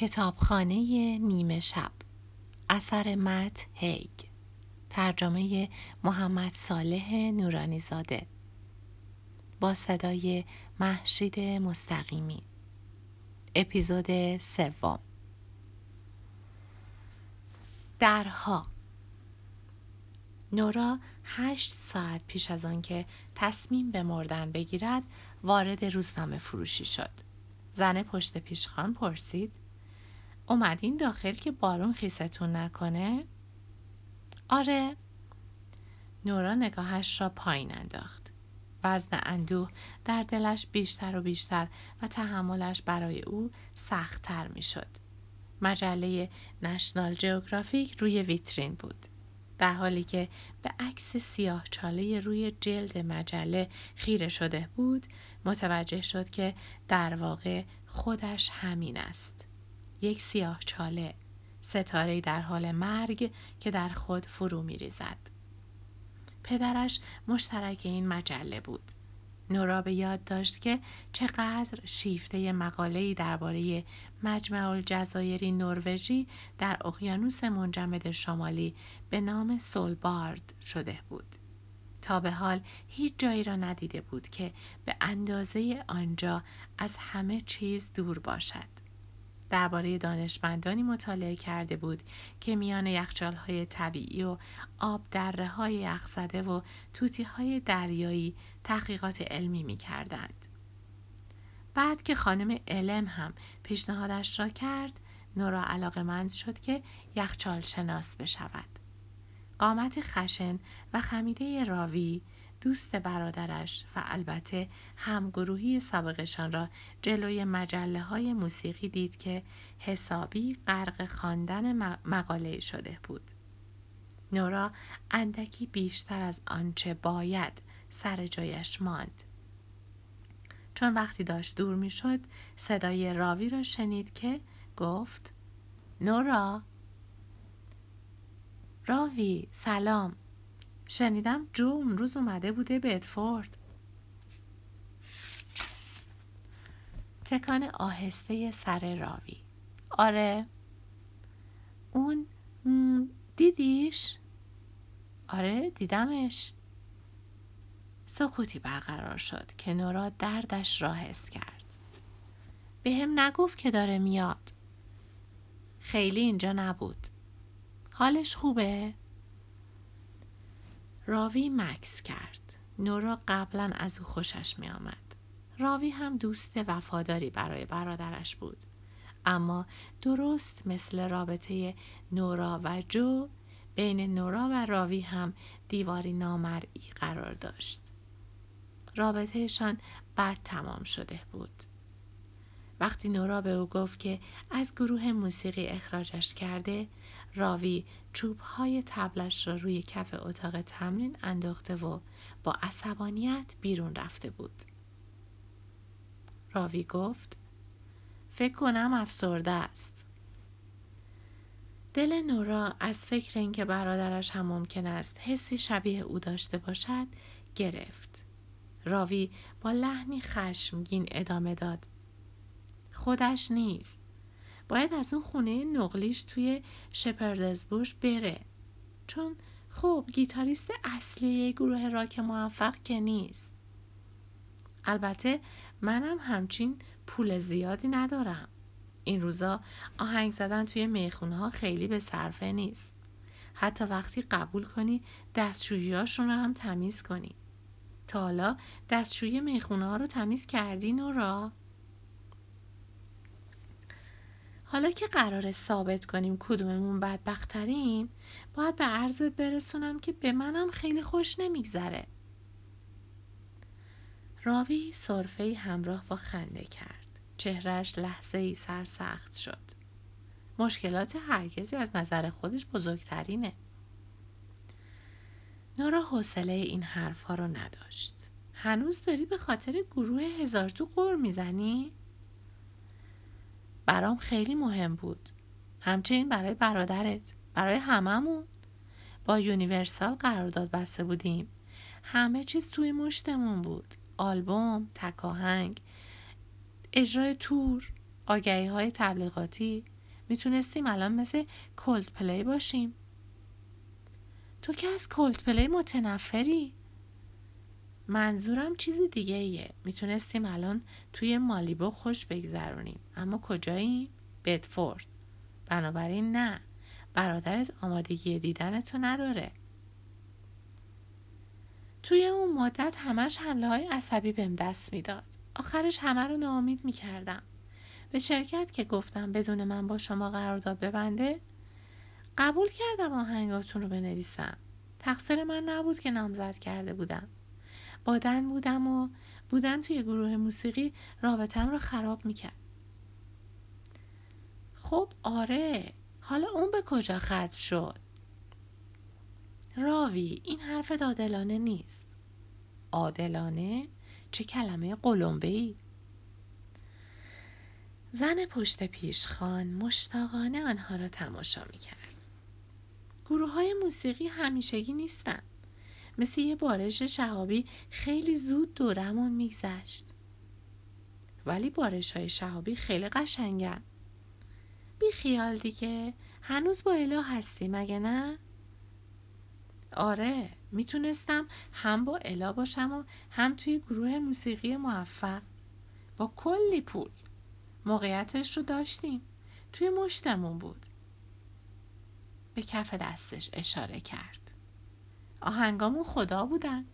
کتابخانه نیمه شب. اثر مت هیگ. ترجمه محمد صالح نورانی زاده با صدای محشید مستقیمی. اپیزود سوم. درها. نورا هشت ساعت پیش از آنکه تصمیم به مردن بگیرد وارد روزنامه فروشی شد. زن پشت پیشخان پرسید اومدین داخل که بارون خیستون نکنه؟ آره نورا نگاهش را پایین انداخت وزن اندوه در دلش بیشتر و بیشتر و تحملش برای او سختتر می شد. مجله نشنال جیوگرافیک روی ویترین بود. در حالی که به عکس سیاه چاله روی جلد مجله خیره شده بود متوجه شد که در واقع خودش همین است. یک سیاه چاله ستاره در حال مرگ که در خود فرو می ریزد. پدرش مشترک این مجله بود. نورا به یاد داشت که چقدر شیفته مقاله‌ای درباره مجمع الجزایری نروژی در اقیانوس منجمد شمالی به نام سولبارد شده بود. تا به حال هیچ جایی را ندیده بود که به اندازه آنجا از همه چیز دور باشد. درباره دانشمندانی مطالعه کرده بود که میان های طبیعی و آب دره های یخزده و توتی های دریایی تحقیقات علمی می کردند. بعد که خانم علم هم پیشنهادش را کرد نورا علاقمند شد که یخچال شناس بشود. قامت خشن و خمیده راوی دوست برادرش و البته همگروهی سابقشان را جلوی مجله های موسیقی دید که حسابی غرق خواندن مقاله شده بود. نورا اندکی بیشتر از آنچه باید سر جایش ماند. چون وقتی داشت دور می‌شد صدای راوی را شنید که گفت نورا راوی سلام شنیدم جو اون روز اومده بوده بدفورد تکان آهسته سر راوی. آره. اون دیدیش؟ آره دیدمش. سکوتی برقرار شد که نورا دردش را حس کرد. به هم نگفت که داره میاد. خیلی اینجا نبود. حالش خوبه؟ راوی مکس کرد. نورا قبلا از او خوشش می آمد. راوی هم دوست وفاداری برای برادرش بود. اما درست مثل رابطه نورا و جو بین نورا و راوی هم دیواری نامرئی قرار داشت. رابطهشان بد تمام شده بود. وقتی نورا به او گفت که از گروه موسیقی اخراجش کرده راوی چوب های تبلش را روی کف اتاق تمرین انداخته و با عصبانیت بیرون رفته بود. راوی گفت فکر کنم افسرده است. دل نورا از فکر اینکه برادرش هم ممکن است حسی شبیه او داشته باشد گرفت. راوی با لحنی خشمگین ادامه داد. خودش نیست. باید از اون خونه نقلیش توی شپردزبوش بره. چون خب گیتاریست اصلی گروه راک موفق که نیست. البته منم همچین پول زیادی ندارم. این روزا آهنگ زدن توی می‌خونه ها خیلی به صرفه نیست. حتی وقتی قبول کنی دستشوییاشون رو هم تمیز کنی. تا حالا دستشویی می‌خونه ها رو تمیز کردین و را حالا که قرار ثابت کنیم کدوممون بدبختریم باید به عرضت برسونم که به منم خیلی خوش نمیگذره. راوی صرفه همراه با خنده کرد. چهرش لحظه ای سرسخت شد. مشکلات هرگزی از نظر خودش بزرگترینه. نورا حوصله این حرفها رو نداشت. هنوز داری به خاطر گروه هزار تو قور می‌زنی؟ برام خیلی مهم بود. همچنین برای برادرت برای هممون. با یونیورسال قرارداد بسته بودیم. همه چیز توی مشتمون بود. آلبوم تکاهنگ اجرای تور آگهی های تبلیغاتی. می‌تونستیم الان مثل کولد پلی باشیم. تو که از کولد پلی متنفری؟ منظورم چیز دیگه ایه می‌تونستیم الان توی مالیبو خوش بگذرونیم. اما کجاییم؟ بدفورد. بنابراین نه. برادرت آمادگی دیدن تو نداره. توی اون مدت همش حمله های عصبی بهم دست می‌داد. آخرش همه رو ناامید می‌کردم. به شرکت که گفتم بدون من با شما قرارداد ببنده قبول کردم آهنگاتون رو بنویسم. تقصیر من نبود که نامزد کرده بودم. بادن بودم و بودن توی گروه موسیقی رابطم رو خراب می‌کرد. خب آره. حالا اون به کجا ختم شد؟ راوی این حرف عادلانه نیست. عادلانه؟ چه کلمه قلمبه ای زن پشت پیشخان مشتاقانه آنها را تماشا می کرد. گروه های موسیقی همیشگی نیستن. مثل یه بارش شهابی خیلی زود دورمون میگذشت. ولی بارش های شهابی خیلی قشنگن. بی خیال دیگه هنوز با اله هستی مگه نه؟ آره می‌تونستم هم با الا باشم و هم توی گروه موسیقی موفق با کلی پول موقعیتش رو داشتیم توی مشتمون بود به کف دستش اشاره کرد آهنگامون خدا بودن.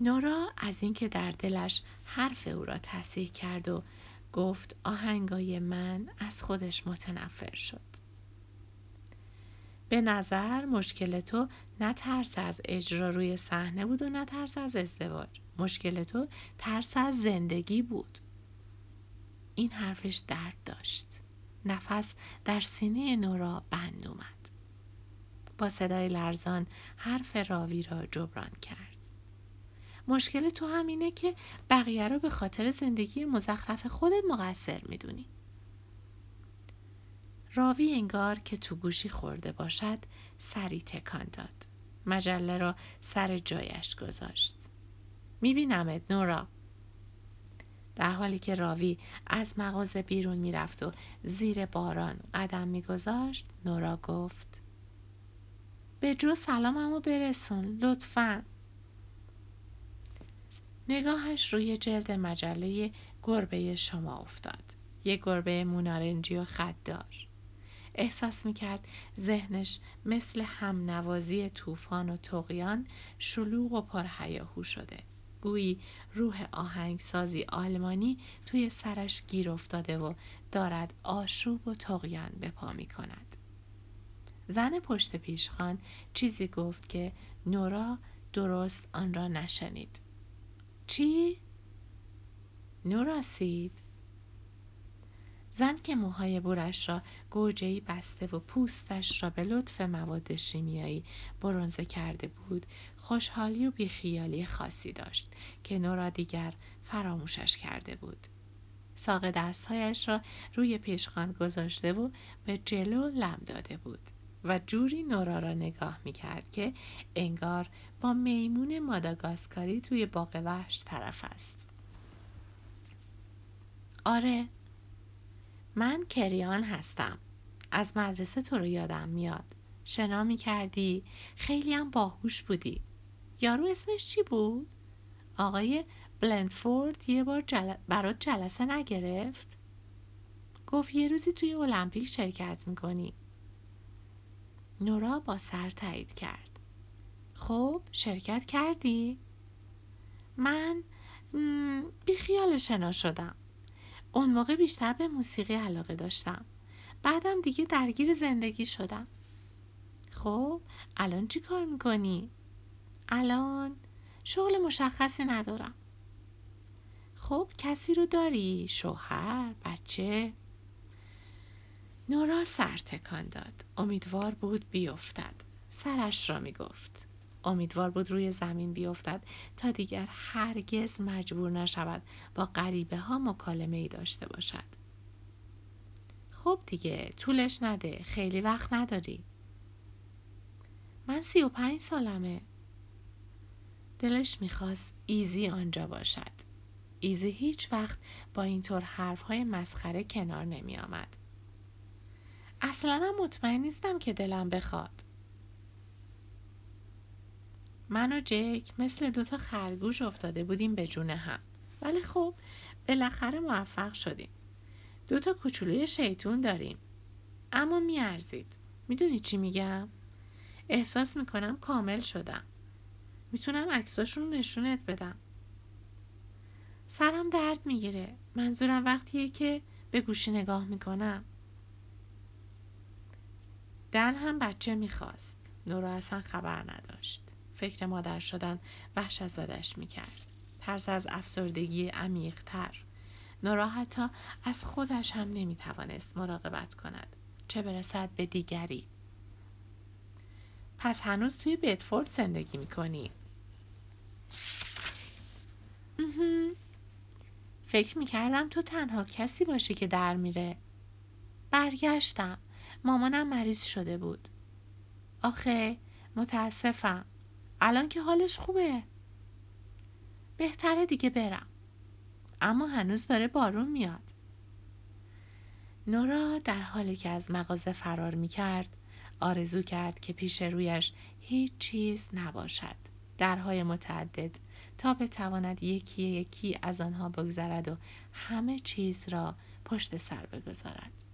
نورا از اینکه در دلش حرف او را تصحیح کرد و گفت آهنگای من از خودش متنفر شد. به نظر مشکل تو نه ترس از اجرا روی صحنه بود و نه ترس از ازدواج. مشکل تو ترس از زندگی بود. این حرفش درد داشت. نفس در سینه نورا بند اومد. با صدای لرزان حرف راوی را جبران کرد مشکل تو همینه که بقیه رو به خاطر زندگی مزخرف خودت مقصر می‌دونی راوی انگار که تو گوشی خورده باشد سری تکان داد. مجله را سر جایش گذاشت. میبینمت نورا. در حالی که راوی از مغازه بیرون می‌رفت و زیر باران قدم میگذاشت نورا گفت به جو سلاممو برسون لطفا. نگاهش روی جلد مجله گربه شما افتاد. یه گربه مونارنجی و خددار احساس می‌کرد ذهنش مثل هم نوازی طوفان و تقیان شلوغ و پرهیاهو شده. گویی روح آهنگسازی آلمانی توی سرش گیر افتاده و دارد آشوب و تقیان به پا می کند. زن پشت پیشخان چیزی گفت که نورا درست آن را نشنید. چی؟ نورا سید زن که موهای بورش را گوجهی بسته و پوستش را به لطف مواد شیمیایی برونزه کرده بود خوشحالی و بیخیالی خاصی داشت که نورا دیگر فراموشش کرده بود ساق دستهایش را روی پیشخان گذاشته و به جلو لم داده بود و جوری نورا را نگاه می کرد که انگار با میمون ماداگاسکاری توی باغ وحش طرف است. آره من کریان هستم از مدرسه تو رو یادم میاد شنا می کردی خیلی هم باهوش بودی یارو اسمش چی بود؟ آقای بلندفورد یه بار جل... برات جلسه نگرفت؟ گفت یه روزی توی المپیک شرکت می‌کنی نورا با سر تایید کرد خب شرکت کردی؟ من بیخیال شنا شدم اون موقع بیشتر به موسیقی علاقه داشتم بعدم دیگه درگیر زندگی شدم خب الان چی کار می‌کنی؟ الان شغل مشخصی ندارم خب کسی رو داری؟ شوهر؟ بچه؟ نورا سر تکان داد امیدوار بود بیفتد سرش را می‌گفت امیدوار بود روی زمین بیفتد تا دیگر هرگز مجبور نشود با غریبه ها مکالمه ای داشته باشد. خب دیگه طولش نده خیلی وقت نداری. من سی و پنج سالمه. دلش می‌خواست ایزی آنجا باشد. ایزی هیچ وقت با اینطور حرفهای مسخره کنار نمی آمد. اصلا مطمئن نیستم که دلم بخواد. من و جک مثل دوتا خرگوش افتاده بودیم به جون هم. ولی خب بالاخره موفق شدیم. دوتا کوچولوی شیطون داریم. اما میارزید. می‌دونی چی میگم؟ احساس می‌کنم کامل شدم. می‌تونم عکساشون رو نشونت بدم. سرم درد می‌گیره. منظورم وقتیه که به گوشی نگاه می‌کنم. دن هم بچه می‌خواست. نورا اصلا خبر نداشت. فکر مادر شدن وحشت زدش می‌کرد. ترس از افسردگی عمیقتر. نورا حتی از خودش هم نمی‌توانست مراقبت کند. چه برسد به دیگری. پس هنوز توی بیتفورد زندگی می‌کنی؟ فکر می‌کردم تو تنها کسی باشی که در میره. برگشتم. مامانم مریض شده بود. آخه متاسفم. الان که حالش خوبه. بهتره دیگه برم. اما هنوز داره بارون میاد. نورا در حالی که از مغازه فرار می کرد آرزو کرد که پیش رویش هیچ چیز نباشد. درهای متعدد تا بتواند یکی یکی از آنها بگذرد و همه چیز را پشت سر بگذارد.